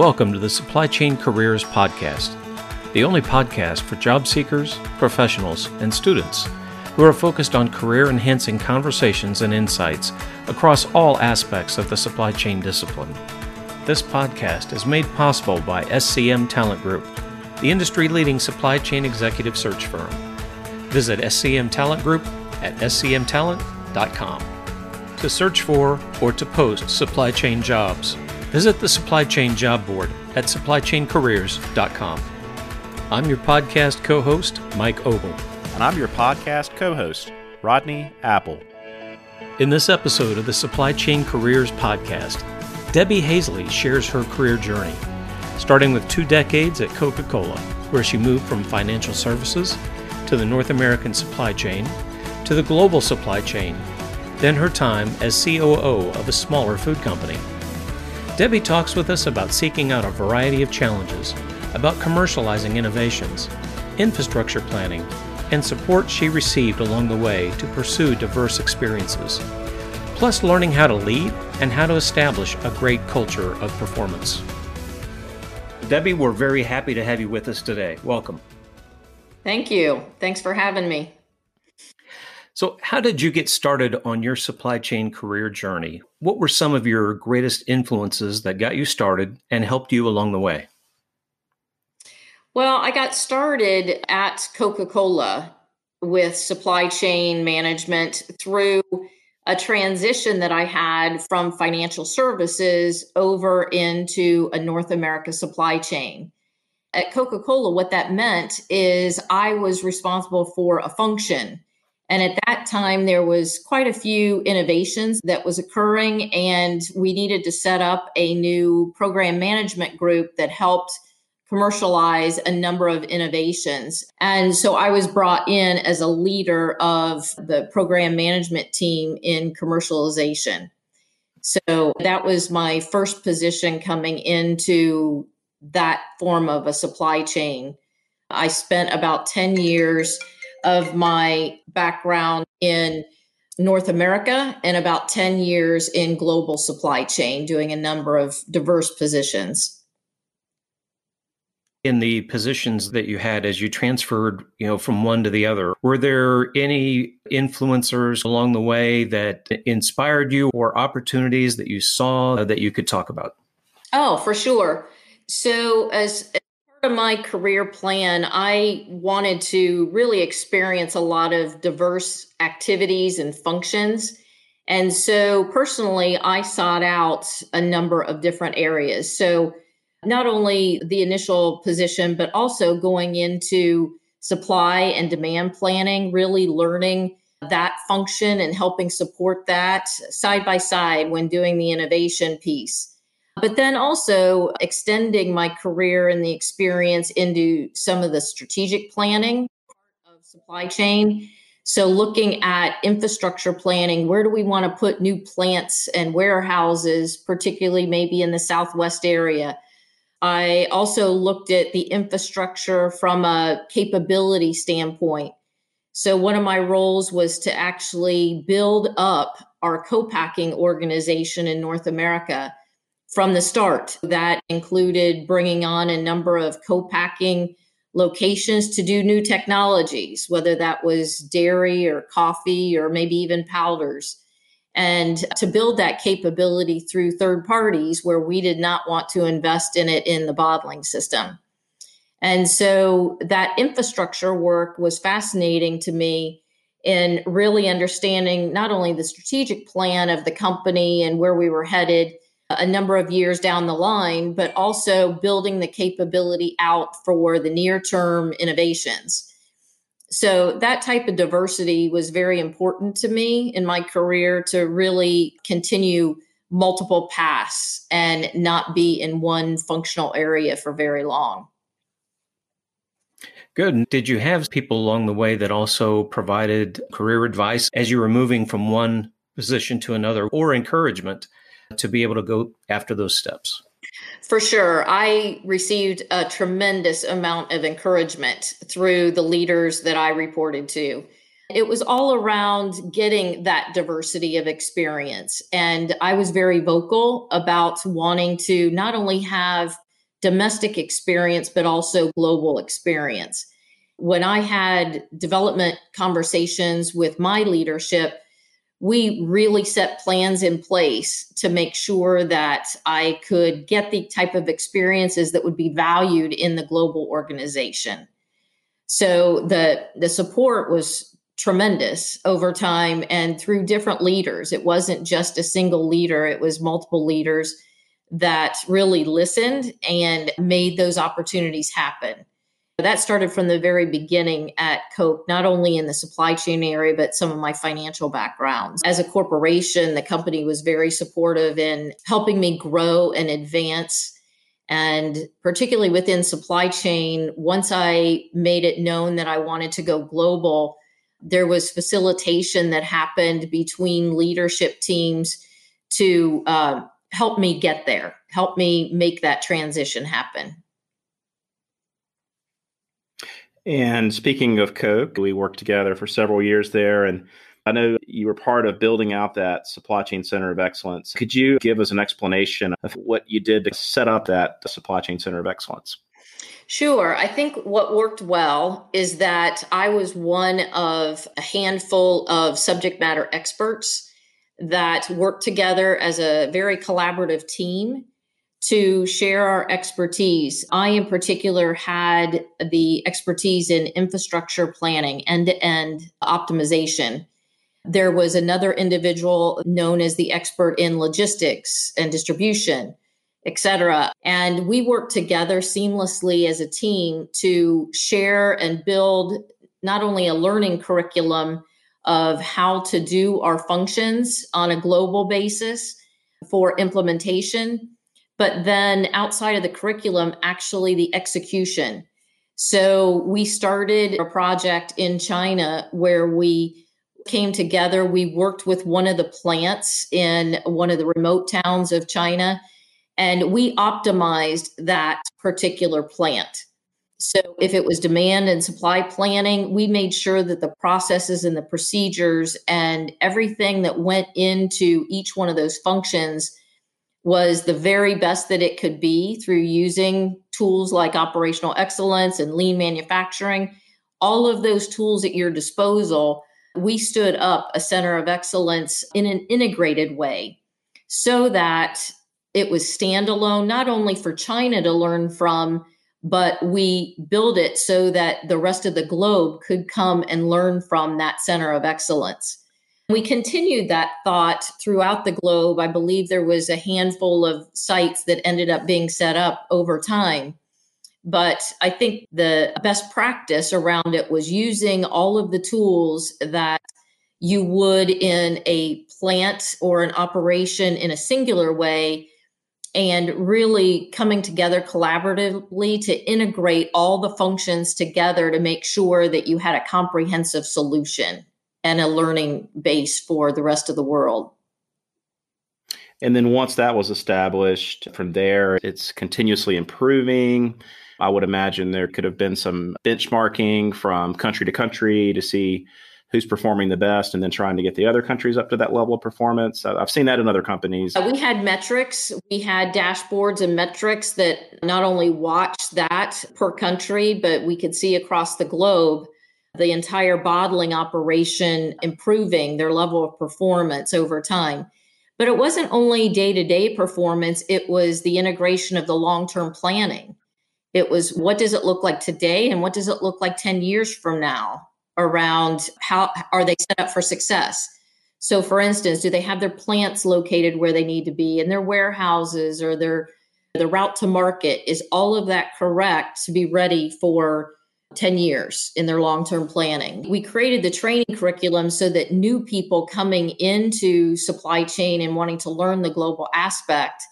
Welcome to the Supply Chain Careers Podcast, the only podcast for job seekers, professionals, and students who are focused on career enhancing conversations and insights across all aspects of the supply chain discipline. This podcast is made possible by SCM Talent Group, the industry leading supply chain executive search firm. Visit SCM Talent Group at scmtalent.com to search for or to post supply chain jobs. Visit the Supply Chain Job Board at supplychaincareers.com. I'm your podcast co host, Mike Ogle. And I'm your podcast co host, Rodney Apple. In this episode of the Supply Chain Careers Podcast, Debbie Haseley shares her career journey, starting with two decades at Coca Cola, where she moved from financial services to the North American supply chain to the global supply chain, then her time as COO of a smaller food company. Debbie talks with us about seeking out a variety of challenges, about commercializing innovations, infrastructure planning, and support she received along the way to pursue diverse experiences, plus learning how to lead and how to establish a great culture of performance. Debbie, we're very happy to have you with us today. Welcome. Thank you. Thanks for having me. So, how did you get started on your supply chain career journey? What were some of your greatest influences that got you started and helped you along the way? Well, I got started at Coca Cola with supply chain management through a transition that I had from financial services over into a North America supply chain. At Coca Cola, what that meant is I was responsible for a function and at that time, there was quite a few innovations that was occurring, and we needed to set up a new program management group that helped commercialize a number of innovations. And so I was brought in as a leader of the program management team in commercialization. So that was my first position coming into that form of a supply chain. I spent about 10 years of my background in North America and about 10 years in global supply chain, doing a number of diverse positions. In the positions that you had as you transferred, you know, from one to the other, were there any influencers along the way that inspired you or opportunities that you saw that you could talk about? Oh, for sure. So as of my career plan, I wanted to really experience a lot of diverse activities and functions. And so personally, I sought out a number of different areas. So not only the initial position, but also going into supply and demand planning, really learning that function and helping support that side by side when doing the innovation piece but then also extending my career and the experience into some of the strategic planning of supply chain. So, looking at infrastructure planning, where do we want to put new plants and warehouses, particularly maybe in the Southwest area? I also looked at the infrastructure from a capability standpoint. So, one of my roles was to actually build up our co packing organization in North America from the start. That included bringing on a number of co-packing locations to do new technologies, whether that was dairy or coffee or maybe even powders. And to build that capability through third parties where we did not want to invest in it in the bottling system. And so that infrastructure work was fascinating to me in really understanding not only the strategic plan of the company and where we were headed, a number of years down the line, but also building the capability out for the near term innovations. So, that type of diversity was very important to me in my career to really continue multiple paths and not be in one functional area for very long. Good. Did you have people along the way that also provided career advice as you were moving from one position to another or encouragement to be able to go after those steps? For sure. I received a tremendous amount of encouragement through the leaders that I reported to. It was all around getting that diversity of experience. And I was very vocal about wanting to not only have domestic experience, but also global experience. When I had development conversations with my leadership, we really set plans in place to make sure that I could get the type of experiences that would be valued in the global organization. So the the support was tremendous over time and through different leaders. It wasn't just a single leader, it was multiple leaders that really listened and made those opportunities happen. That started from the very beginning at Coke, not only in the supply chain area, but some of my financial backgrounds. As a corporation, the company was very supportive in helping me grow and advance. And particularly within supply chain, once I made it known that I wanted to go global, there was facilitation that happened between leadership teams to uh, help me get there, help me make that transition happen. And speaking of Coke, we worked together for several years there. And I know you were part of building out that supply chain center of excellence. Could you give us an explanation of what you did to set up that supply chain center of excellence? Sure. I think what worked well is that I was one of a handful of subject matter experts that worked together as a very collaborative team to share our expertise. I, in particular, had the expertise in infrastructure planning, end to end optimization. There was another individual known as the expert in logistics and distribution, et cetera. And we worked together seamlessly as a team to share and build not only a learning curriculum of how to do our functions on a global basis for implementation, but then outside of the curriculum, actually the execution. So we started a project in China where we came together. We worked with one of the plants in one of the remote towns of China, and we optimized that particular plant. So if it was demand and supply planning, we made sure that the processes and the procedures and everything that went into each one of those functions was the very best that it could be through using tools like operational excellence and lean manufacturing. All of those tools at your disposal, we stood up a center of excellence in an integrated way so that it was standalone, not only for China to learn from, but we build it so that the rest of the globe could come and learn from that center of excellence. We continued that thought throughout the globe. I believe there was a handful of sites that ended up being set up over time. But I think the best practice around it was using all of the tools that you would in a plant or an operation in a singular way and really coming together collaboratively to integrate all the functions together to make sure that you had a comprehensive solution and a learning base for the rest of the world. And then once that was established, from there, it's continuously improving. I would imagine there could have been some benchmarking from country to country to see who's performing the best and then trying to get the other countries up to that level of performance. I've seen that in other companies. Uh, we had metrics, we had dashboards and metrics that not only watched that per country, but we could see across the globe the entire bottling operation improving their level of performance over time. But it wasn't only day to day performance, it was the integration of the long term planning. It was what does it look like today and what does it look like 10 years from now around how are they set up for success? So, for instance, do they have their plants located where they need to be in their warehouses or their the route to market? Is all of that correct to be ready for 10 years in their long term planning. We created the training curriculum so that new people coming into supply chain and wanting to learn the global aspect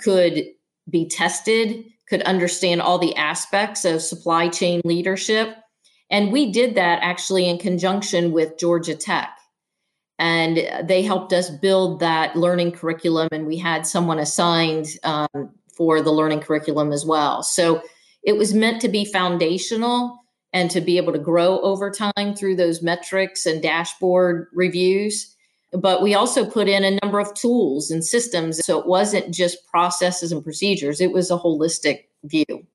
could be tested, could understand all the aspects of supply chain leadership. And we did that actually in conjunction with Georgia Tech. And they helped us build that learning curriculum, and we had someone assigned um, for the learning curriculum as well. So it was meant to be foundational and to be able to grow over time through those metrics and dashboard reviews. But we also put in a number of tools and systems. So it wasn't just processes and procedures, it was a holistic view.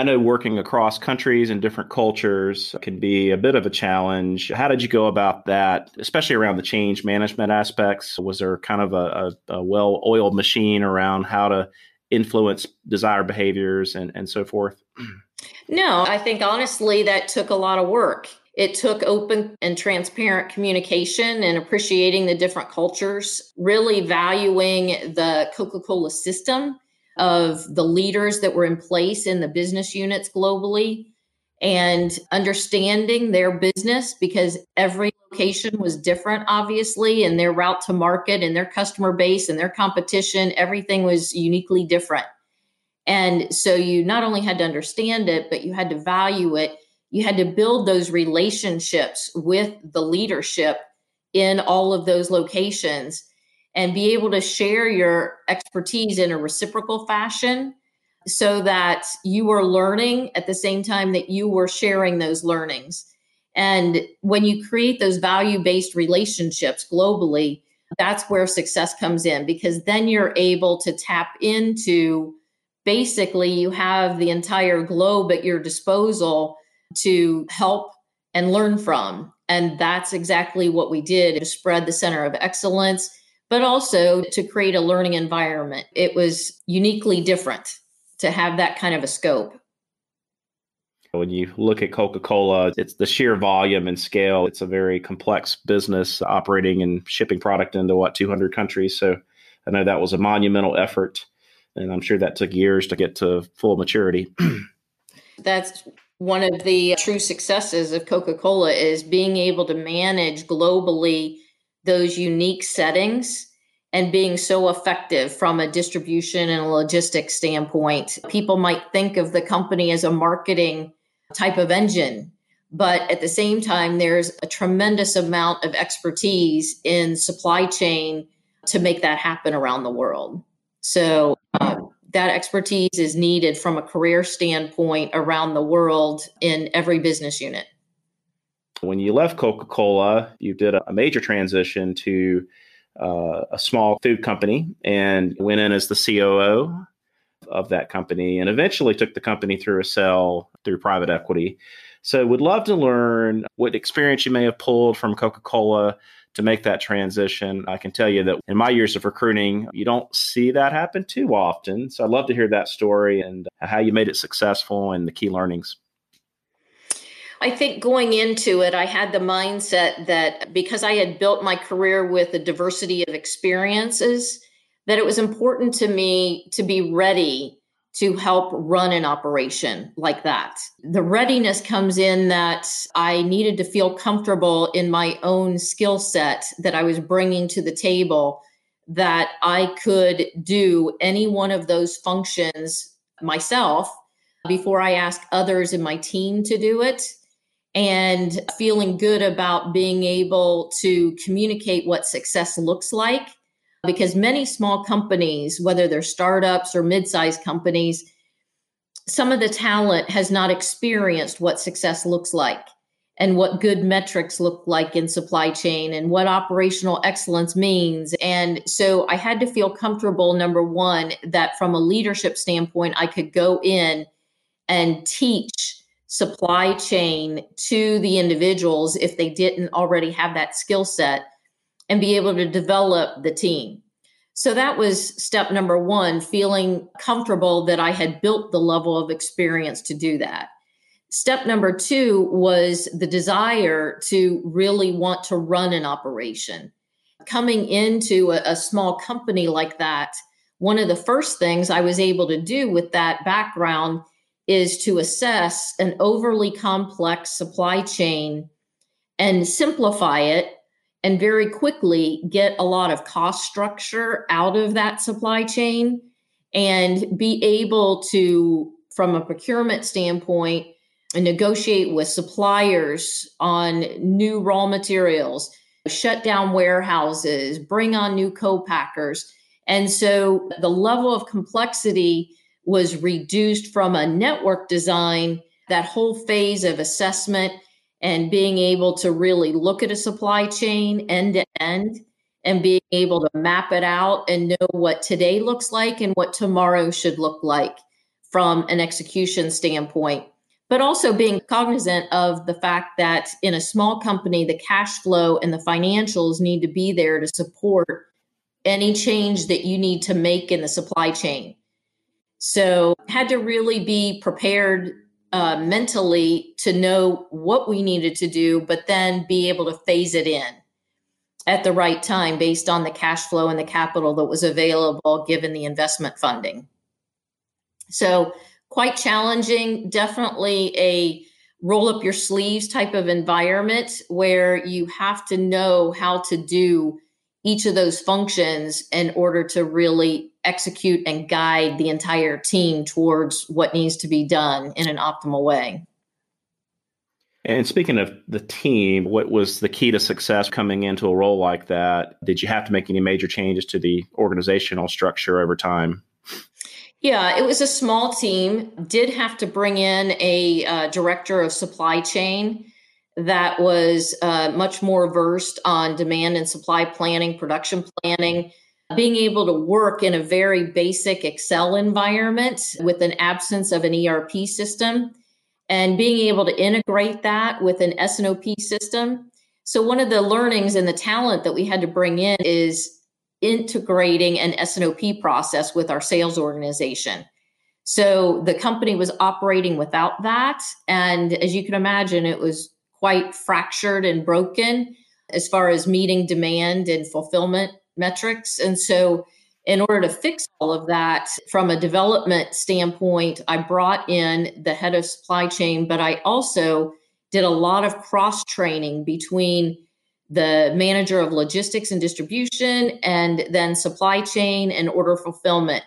I know working across countries and different cultures can be a bit of a challenge. How did you go about that, especially around the change management aspects? Was there kind of a, a, a well oiled machine around how to influence desired behaviors and, and so forth? No, I think honestly that took a lot of work. It took open and transparent communication and appreciating the different cultures, really valuing the Coca Cola system of the leaders that were in place in the business units globally and understanding their business because every location was different, obviously, and their route to market and their customer base and their competition, everything was uniquely different. And so you not only had to understand it, but you had to value it. You had to build those relationships with the leadership in all of those locations and be able to share your expertise in a reciprocal fashion so that you were learning at the same time that you were sharing those learnings. And when you create those value based relationships globally, that's where success comes in because then you're able to tap into basically you have the entire globe at your disposal to help and learn from. And that's exactly what we did to spread the center of excellence but also to create a learning environment. It was uniquely different to have that kind of a scope. When you look at Coca Cola, it's the sheer volume and scale. It's a very complex business operating and shipping product into what, 200 countries. So I know that was a monumental effort. And I'm sure that took years to get to full maturity. That's one of the true successes of Coca Cola is being able to manage globally those unique settings and being so effective from a distribution and a logistics standpoint. People might think of the company as a marketing type of engine, but at the same time, there's a tremendous amount of expertise in supply chain to make that happen around the world. So, uh, that expertise is needed from a career standpoint around the world in every business unit. When you left Coca Cola, you did a major transition to uh, a small food company and went in as the COO of that company and eventually took the company through a sale through private equity. So, would love to learn what experience you may have pulled from Coca Cola to make that transition. I can tell you that in my years of recruiting, you don't see that happen too often. So, I'd love to hear that story and how you made it successful and the key learnings. I think going into it, I had the mindset that because I had built my career with a diversity of experiences, that it was important to me to be ready to help run an operation like that. The readiness comes in that I needed to feel comfortable in my own skill set that I was bringing to the table, that I could do any one of those functions myself before I ask others in my team to do it and feeling good about being able to communicate what success looks like. Because many small companies, whether they're startups or mid sized companies, some of the talent has not experienced what success looks like and what good metrics look like in supply chain and what operational excellence means. And so I had to feel comfortable, number one, that from a leadership standpoint, I could go in and teach supply chain to the individuals if they didn't already have that skill set and be able to develop the team. So that was step number one, feeling comfortable that I had built the level of experience to do that. Step number two was the desire to really want to run an operation. Coming into a, a small company like that, one of the first things I was able to do with that background is to assess an overly complex supply chain and simplify it and very quickly get a lot of cost structure out of that supply chain and be able to, from a procurement standpoint, negotiate with suppliers on new raw materials, shut down warehouses, bring on new co-packers. And so the level of complexity was reduced from a network design, that whole phase of assessment and being able to really look at a supply chain end to end and being able to map it out and know what today looks like and what tomorrow should look like. from an execution standpoint, but also being cognizant of the fact that in a small company, the cash flow and the financials need to be there to support any change that you need to make in the supply chain. So, had to really be prepared uh, mentally to know what we needed to do, but then be able to phase it in at the right time based on the cash flow and the capital that was available given the investment funding. So, quite challenging, definitely a roll up your sleeves type of environment where you have to know how to do each of those functions in order to really execute and guide the entire team towards what needs to be done in an optimal way. And speaking of the team, what was the key to success coming into a role like that? Did you have to make any major changes to the organizational structure over time? Yeah, it was a small team. Did have to bring in a uh, director of supply chain that was uh, much more versed on demand and supply planning, production planning, being able to work in a very basic Excel environment with an absence of an ERP system and being able to integrate that with an S&OP system. So one of the learnings and the talent that we had to bring in is integrating an S&OP process with our sales organization. So the company was operating without that and as you can imagine it was quite fractured and broken as far as meeting demand and fulfillment metrics and so in order to fix all of that from a development standpoint, I brought in the head of supply chain, but I also did a lot of cross training between the manager of logistics and distribution and then supply chain and order fulfillment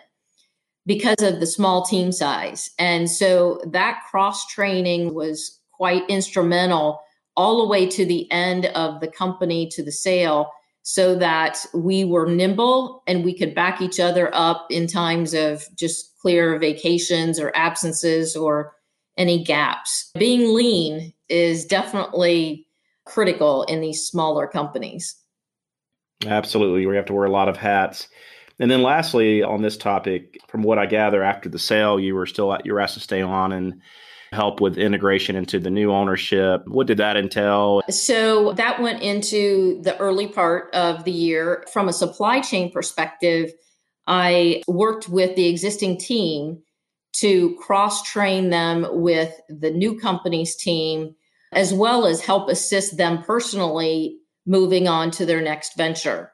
because of the small team size. And so that cross training was quite instrumental all the way to the end of the company to the sale so that we were nimble and we could back each other up in times of just clear vacations or absences or any gaps. Being lean is definitely critical in these smaller companies. Absolutely. We have to wear a lot of hats. And then lastly on this topic, from what I gather after the sale, you were still you were asked to stay on and help with integration into the new ownership. What did that entail? So that went into the early part of the year. From a supply chain perspective, I worked with the existing team to cross train them with the new company's team, as well as help assist them personally moving on to their next venture.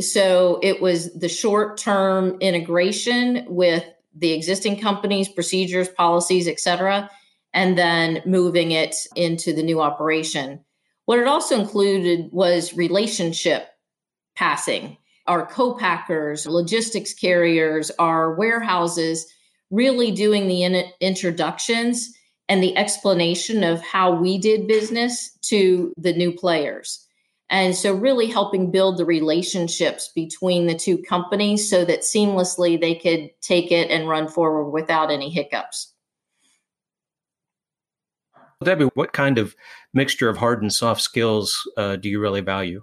So it was the short term integration with the existing companies, procedures, policies, et cetera, and then moving it into the new operation. What it also included was relationship passing. Our co-packers, logistics carriers, our warehouses, really doing the in- introductions and the explanation of how we did business to the new players. And so, really helping build the relationships between the two companies so that seamlessly they could take it and run forward without any hiccups. Debbie, what kind of mixture of hard and soft skills uh, do you really value?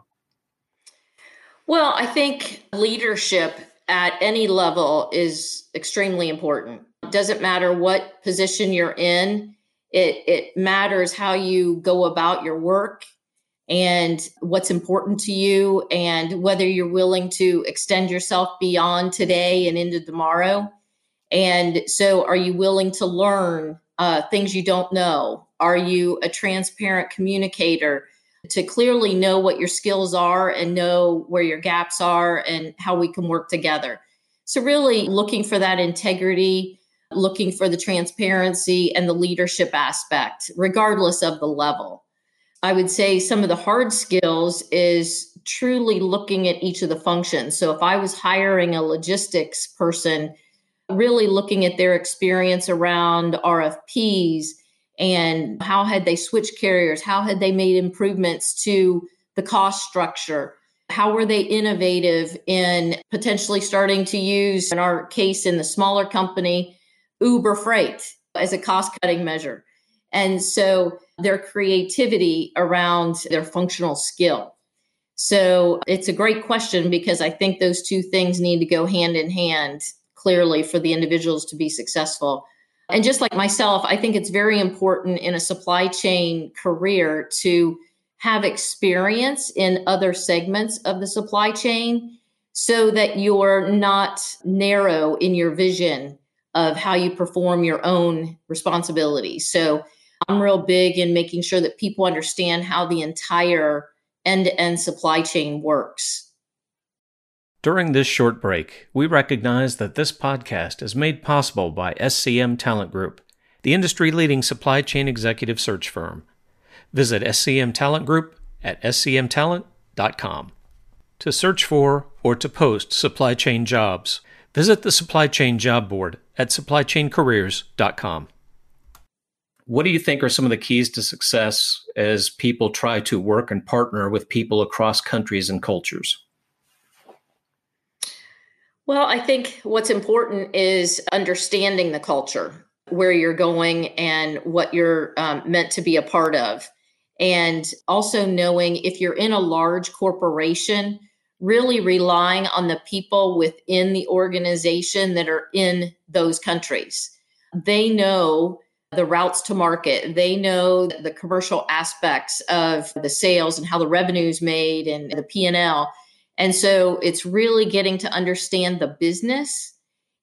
Well, I think leadership at any level is extremely important. It doesn't matter what position you're in, it, it matters how you go about your work and what's important to you, and whether you're willing to extend yourself beyond today and into tomorrow. And so, are you willing to learn uh, things you don't know? Are you a transparent communicator to clearly know what your skills are and know where your gaps are and how we can work together? So, really looking for that integrity, looking for the transparency and the leadership aspect, regardless of the level. I would say some of the hard skills is truly looking at each of the functions. So, if I was hiring a logistics person, really looking at their experience around RFPs and how had they switched carriers? How had they made improvements to the cost structure? How were they innovative in potentially starting to use in our case in the smaller company uber freight as a cost cutting measure? And so their creativity around their functional skill. So it's a great question because i think those two things need to go hand in hand clearly for the individuals to be successful And just like myself, I think it's very important in a supply chain career to have experience in other segments of the supply chain so that you're not narrow in your vision of how you perform your own responsibilities. So I'm real big in making sure that people understand how the entire end to end supply chain works. During this short break, we recognize that this podcast is made possible by SCM Talent Group, the industry leading supply chain executive search firm. Visit SCM Talent Group at scmtalent.com. To search for or to post supply chain jobs, visit the Supply Chain Job Board at supplychaincareers.com. What do you think are some of the keys to success as people try to work and partner with people across countries and cultures? Well, I think what's important is understanding the culture, where you're going, and what you're um, meant to be a part of. And also knowing if you're in a large corporation, really relying on the people within the organization that are in those countries. They know the routes to market. They know the commercial aspects of the sales and how the revenue is made and the P&L. And so it's really getting to understand the business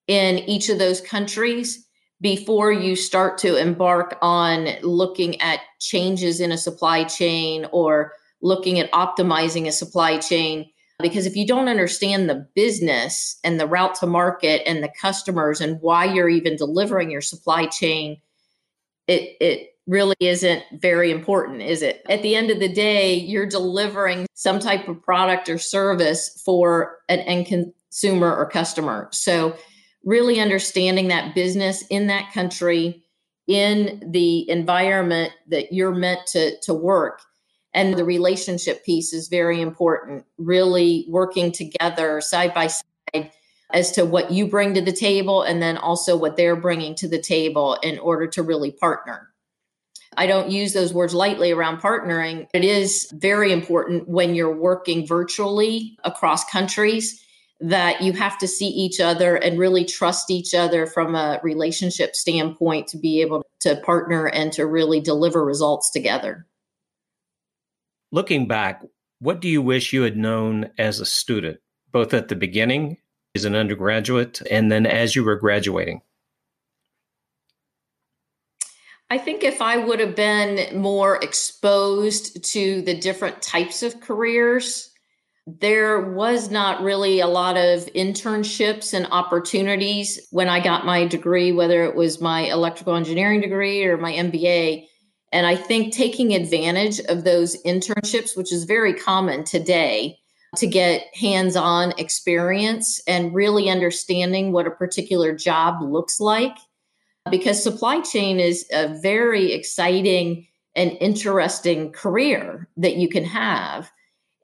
in each of those countries before you start to embark on looking at changes in a supply chain or looking at optimizing a supply chain. Because if you don't understand the business and the route to market and the customers and why you're even delivering your supply chain, it, it really isn't very important, is it? At the end of the day, you're delivering some type of product or service for an end consumer or customer. So, really understanding that business in that country, in the environment that you're meant to, to work. And the relationship piece is very important, really working together side by side as to what you bring to the table and then also what they're bringing to the table in order to really partner. I don't use those words lightly around partnering. It is very important when you're working virtually across countries that you have to see each other and really trust each other from a relationship standpoint to be able to partner and to really deliver results together. Looking back, what do you wish you had known as a student, both at the beginning as an undergraduate and then as you were graduating? I think if I would have been more exposed to the different types of careers, there was not really a lot of internships and opportunities when I got my degree, whether it was my electrical engineering degree or my MBA. And I think taking advantage of those internships, which is very common today, to get hands on experience and really understanding what a particular job looks like because supply chain is a very exciting and interesting career that you can have.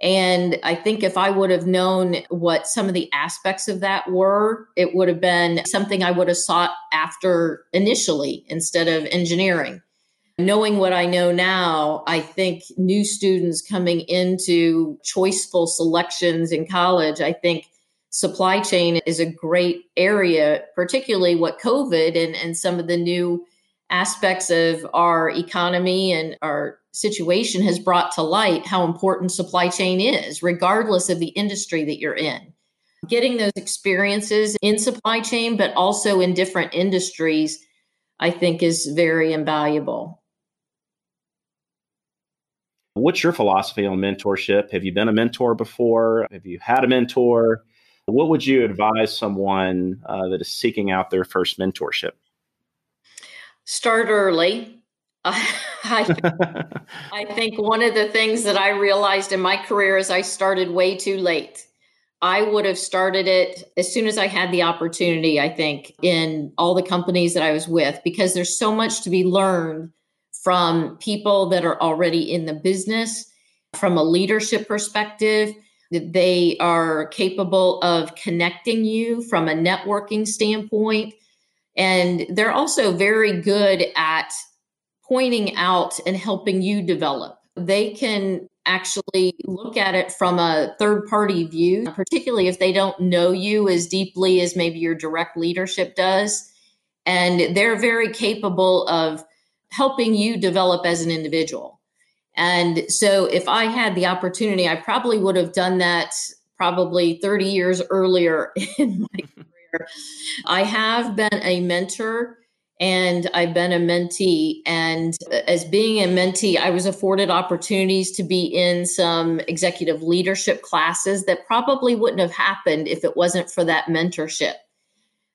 And I think if I would have known what some of the aspects of that were, it would have been something I would have sought after initially instead of engineering. Knowing what I know now, I think new students coming into choiceful selections in college, I think supply chain is a great area, particularly what COVID and, and some of the new aspects of our economy and our situation has brought to light how important supply chain is, regardless of the industry that you're in. Getting those experiences in supply chain, but also in different industries, I think is very invaluable. What's your philosophy on mentorship? Have you been a mentor before? Have you had a mentor? What would you advise someone uh, that is seeking out their first mentorship? Start early. I, I think one of the things that I realized in my career is I started way too late. I would have started it as soon as I had the opportunity, I think, in all the companies that I was with, because there's so much to be learned from people that are already in the business, from a leadership perspective they are capable of connecting you from a networking standpoint. And they're also very good at pointing out and helping you develop. They can actually look at it from a third party view, particularly if they don't know you as deeply as maybe your direct leadership does, And they're very capable of helping you develop as an individual. And so if I had the opportunity, I probably would have done that probably 30 years earlier in my career. I have been a mentor and I've been a mentee. And uh, as being a mentee, I was afforded opportunities to be in some executive leadership classes that probably wouldn't have happened if it wasn't for that mentorship.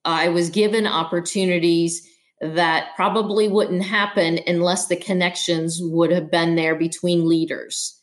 I was given opportunities that probably wouldn't happen unless the connections would have been there between leaders.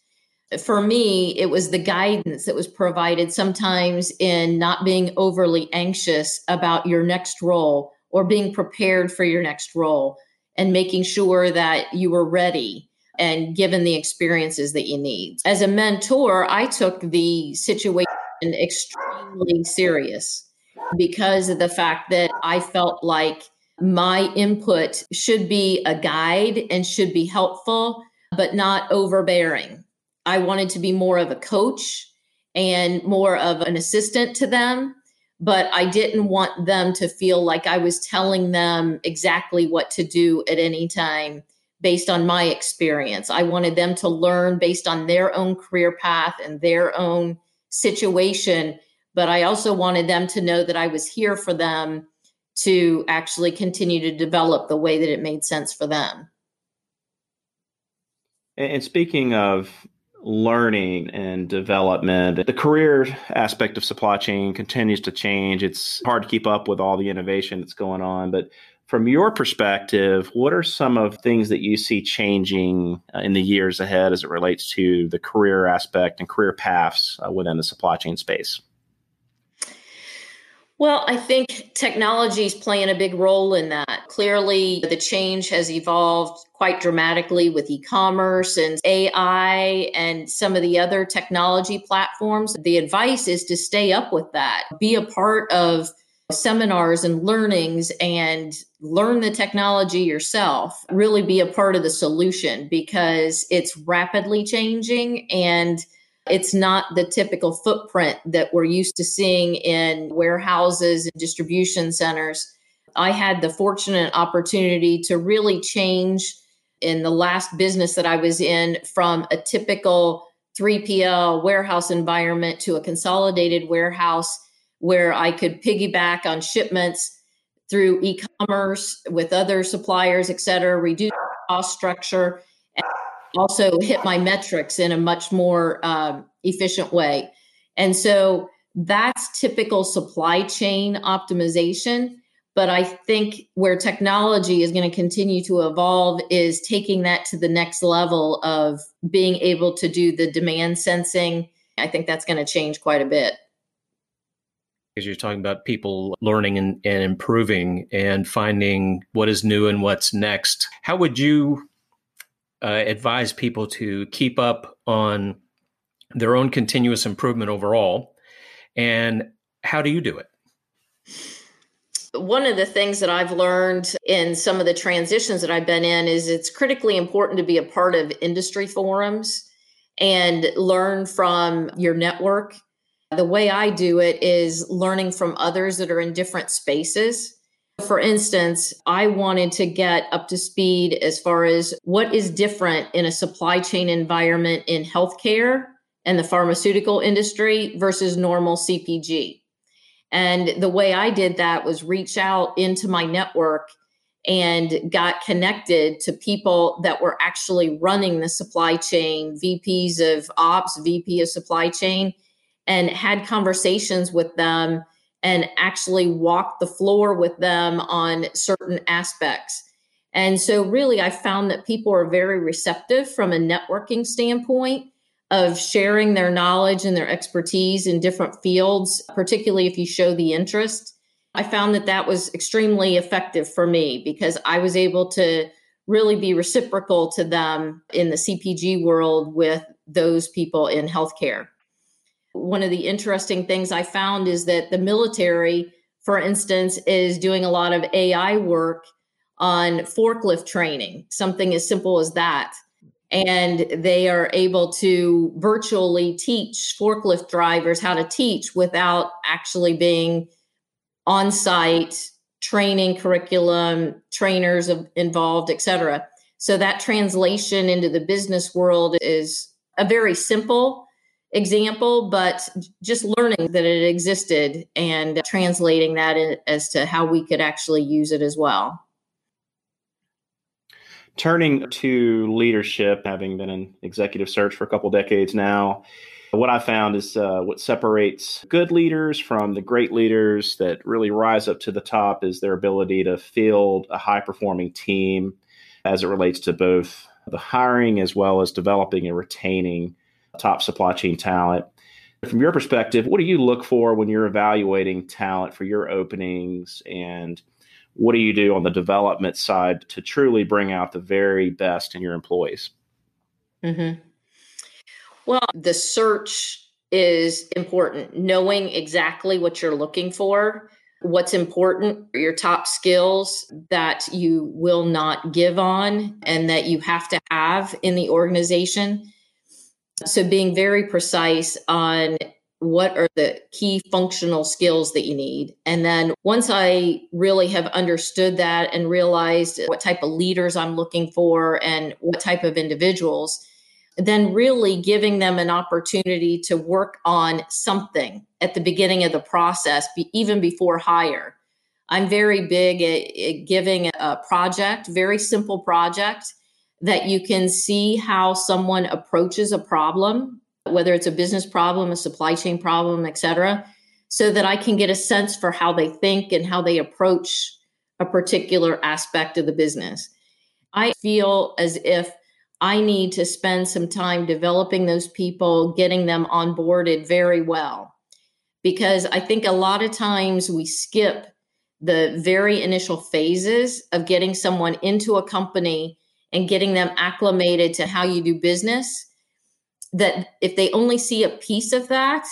For me, it was the guidance that was provided sometimes in not being overly anxious about your next role or being prepared for your next role and making sure that you were ready and given the experiences that you need. As a mentor, I took the situation extremely serious because of the fact that I felt like my input should be a guide and should be helpful, but not overbearing. I wanted to be more of a coach and more of an assistant to them but I didn't want them to feel like I was telling them exactly what to do at any time based on my experience. I wanted them to learn based on their own career path and their own situation, but I also wanted them to know that I was here for them to actually continue to develop the way that it made sense for them. And speaking of learning and development. The career aspect of supply chain continues to change. It's hard to keep up with all the innovation that's going on, but from your perspective, what are some of things that you see changing uh, in the years ahead as it relates to the career aspect and career paths uh, within the supply chain space? Well, I think technology is playing a big role in that. Clearly, the change has evolved quite dramatically with e commerce and AI and some of the other technology platforms. The advice is to stay up with that, be a part of seminars and learnings and learn the technology yourself. Really be a part of the solution because it's rapidly changing and it's not the typical footprint that we're used to seeing in warehouses and distribution centers. I had the fortunate opportunity to really change in the last business that I was in from a typical 3PL warehouse environment to a consolidated warehouse where I could piggyback on shipments through e-commerce with other suppliers, et cetera, reduce cost structure, also hit my metrics in a much more um, efficient way. And so that's typical supply chain optimization. But I think where technology is going to continue to evolve is taking that to the next level of being able to do the demand sensing. I think that's going to change quite a bit. Because you're talking about people learning and, and improving and finding what is new and what's next. How would you uh, advise people to keep up on their own continuous improvement overall. And how do you do it? One of the things that I've learned in some of the transitions that I've been in is it's critically important to be a part of industry forums and learn from your network. The way I do it is learning from others that are in different spaces for instance, I wanted to get up to speed as far as what is different in a supply chain environment in healthcare and the pharmaceutical industry versus normal CPG. And the way I did that was reach out into my network and got connected to people that were actually running the supply chain, VPs of ops, VP of supply chain, and had conversations with them and actually walk the floor with them on certain aspects. And so, really, I found that people are very receptive from a networking standpoint of sharing their knowledge and their expertise in different fields, particularly if you show the interest. I found that that was extremely effective for me because I was able to really be reciprocal to them in the CPG world with those people in healthcare. One of the interesting things I found is that the military, for instance, is doing a lot of AI work on forklift training, something as simple as that. And they are able to virtually teach forklift drivers how to teach without actually being on site training curriculum, trainers involved, etc. So that translation into the business world is a very simple example, but just learning that it existed and translating that as to how we could actually use it as well. Turning to leadership, having been in executive search for a couple decades now, what I found is uh, what separates good leaders from the great leaders that really rise up to the top is their ability to field a high performing team as it relates to both the hiring as well as developing and retaining top supply chain talent. From your perspective, what do you look for when you're evaluating talent for your openings? And what do you do on the development side to truly bring out the very best in your employees? Mm-hmm. Well, the search is important, knowing exactly what you're looking for, what's important, your top skills that you will not give on and that you have to have in the organization so being very precise on what are the key functional skills that you need. And then once I really have understood that and realized what type of leaders I'm looking for and what type of individuals, then really giving them an opportunity to work on something at the beginning of the process, even before hire. I'm very big at, giving a project, very simple project that you can see how someone approaches a problem, whether it's a business problem, a supply chain problem, et cetera, so that I can get a sense for how they think and how they approach a particular aspect of the business. I feel as if I need to spend some time developing those people, getting them onboarded very well. Because I think a lot of times we skip the very initial phases of getting someone into a company and getting them acclimated to how you do business that if they only see a piece of that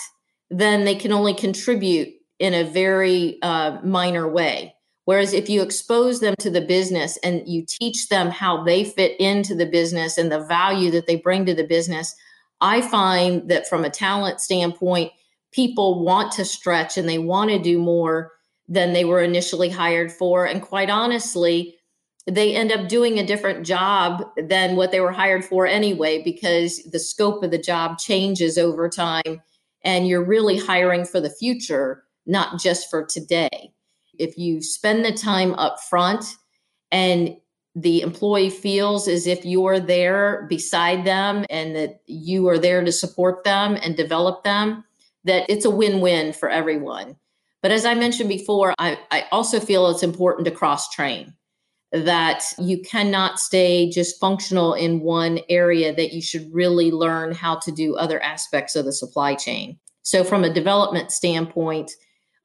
then they can only contribute in a very uh, minor way. Whereas if you expose them to the business and you teach them how they fit into the business and the value that they bring to the business i find that from a talent standpoint people want to stretch and they want to do more than they were initially hired for. And quite honestly they end up doing a different job than what they were hired for anyway because the scope of the job changes over time and you're really hiring for the future not just for today. If you spend the time up front and the employee feels as if you're there beside them and that you are there to support them and develop them that it's a win-win for everyone. But as i mentioned before i, I also feel it's important to cross train that you cannot stay just functional in one area, that you should really learn how to do other aspects of the supply chain. So, from a development standpoint,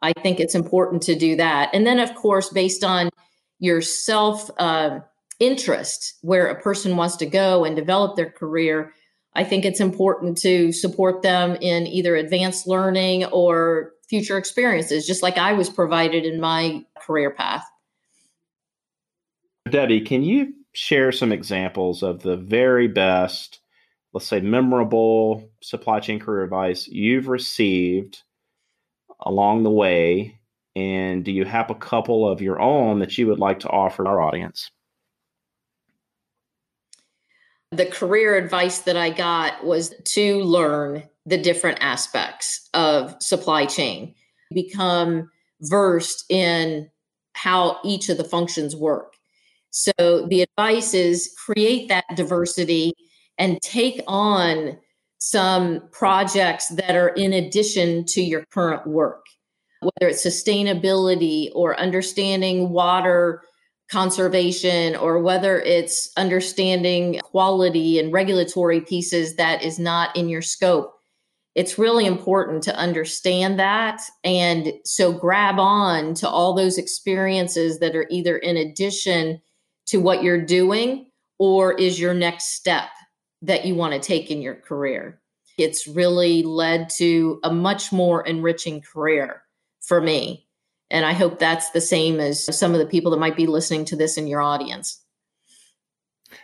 I think it's important to do that. And then, of course, based on your self uh, interest, where a person wants to go and develop their career, I think it's important to support them in either advanced learning or future experiences, just like I was provided in my career path. Debbie, can you share some examples of the very best, let's say, memorable supply chain career advice you've received along the way? And do you have a couple of your own that you would like to offer our audience? The career advice that I got was to learn the different aspects of supply chain, become versed in how each of the functions work so the advice is create that diversity and take on some projects that are in addition to your current work, whether it's sustainability or understanding water conservation or whether it's understanding quality and regulatory pieces that is not in your scope. It's really important to understand that. And so grab on to all those experiences that are either in addition to what you're doing or is your next step that you want to take in your career. It's really led to a much more enriching career for me. And I hope that's the same as some of the people that might be listening to this in your audience.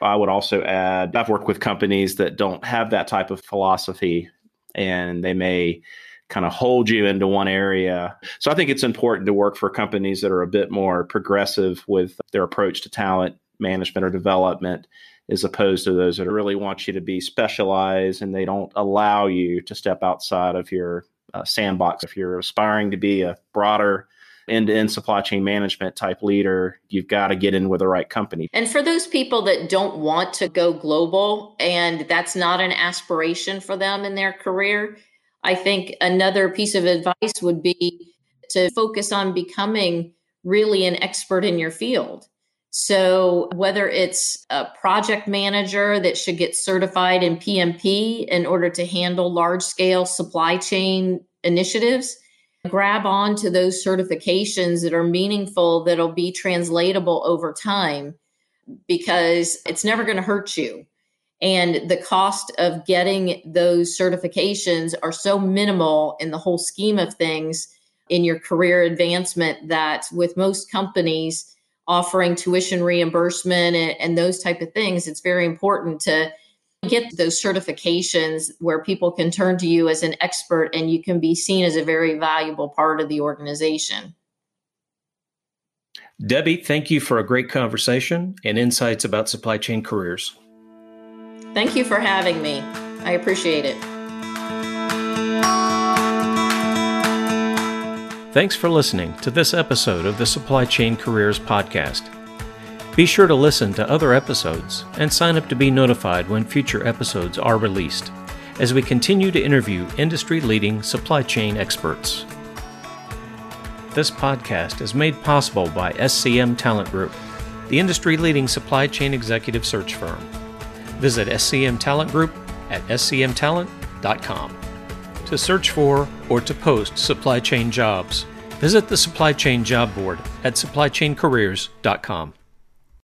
I would also add I've worked with companies that don't have that type of philosophy and they may kind of hold you into one area. So I think it's important to work for companies that are a bit more progressive with their approach to talent management or development as opposed to those that really want you to be specialized and they don't allow you to step outside of your uh, sandbox. If you're aspiring to be a broader end to end supply chain management type leader, you've got to get in with the right company. And for those people that don't want to go global and that's not an aspiration for them in their career, I think another piece of advice would be to focus on becoming really an expert in your field. So, whether it's a project manager that should get certified in PMP in order to handle large scale supply chain initiatives, grab on to those certifications that are meaningful, that'll be translatable over time, because it's never going to hurt you. And the cost of getting those certifications are so minimal in the whole scheme of things in your career advancement that with most companies offering tuition reimbursement and, and those type of things, it's very important to get those certifications where people can turn to you as an expert and you can be seen as a very valuable part of the organization. Debbie, thank you for a great conversation and insights about supply chain careers. Thank you for having me. I appreciate it. Thanks for listening to this episode of the Supply Chain Careers Podcast. Be sure to listen to other episodes and sign up to be notified when future episodes are released as we continue to interview industry leading supply chain experts. This podcast is made possible by SCM Talent Group, the industry leading supply chain executive search firm. Visit SCM Talent Group at scmtalent.com. To search for or to post supply chain jobs, visit the Supply Chain Job Board at supplychaincareers.com.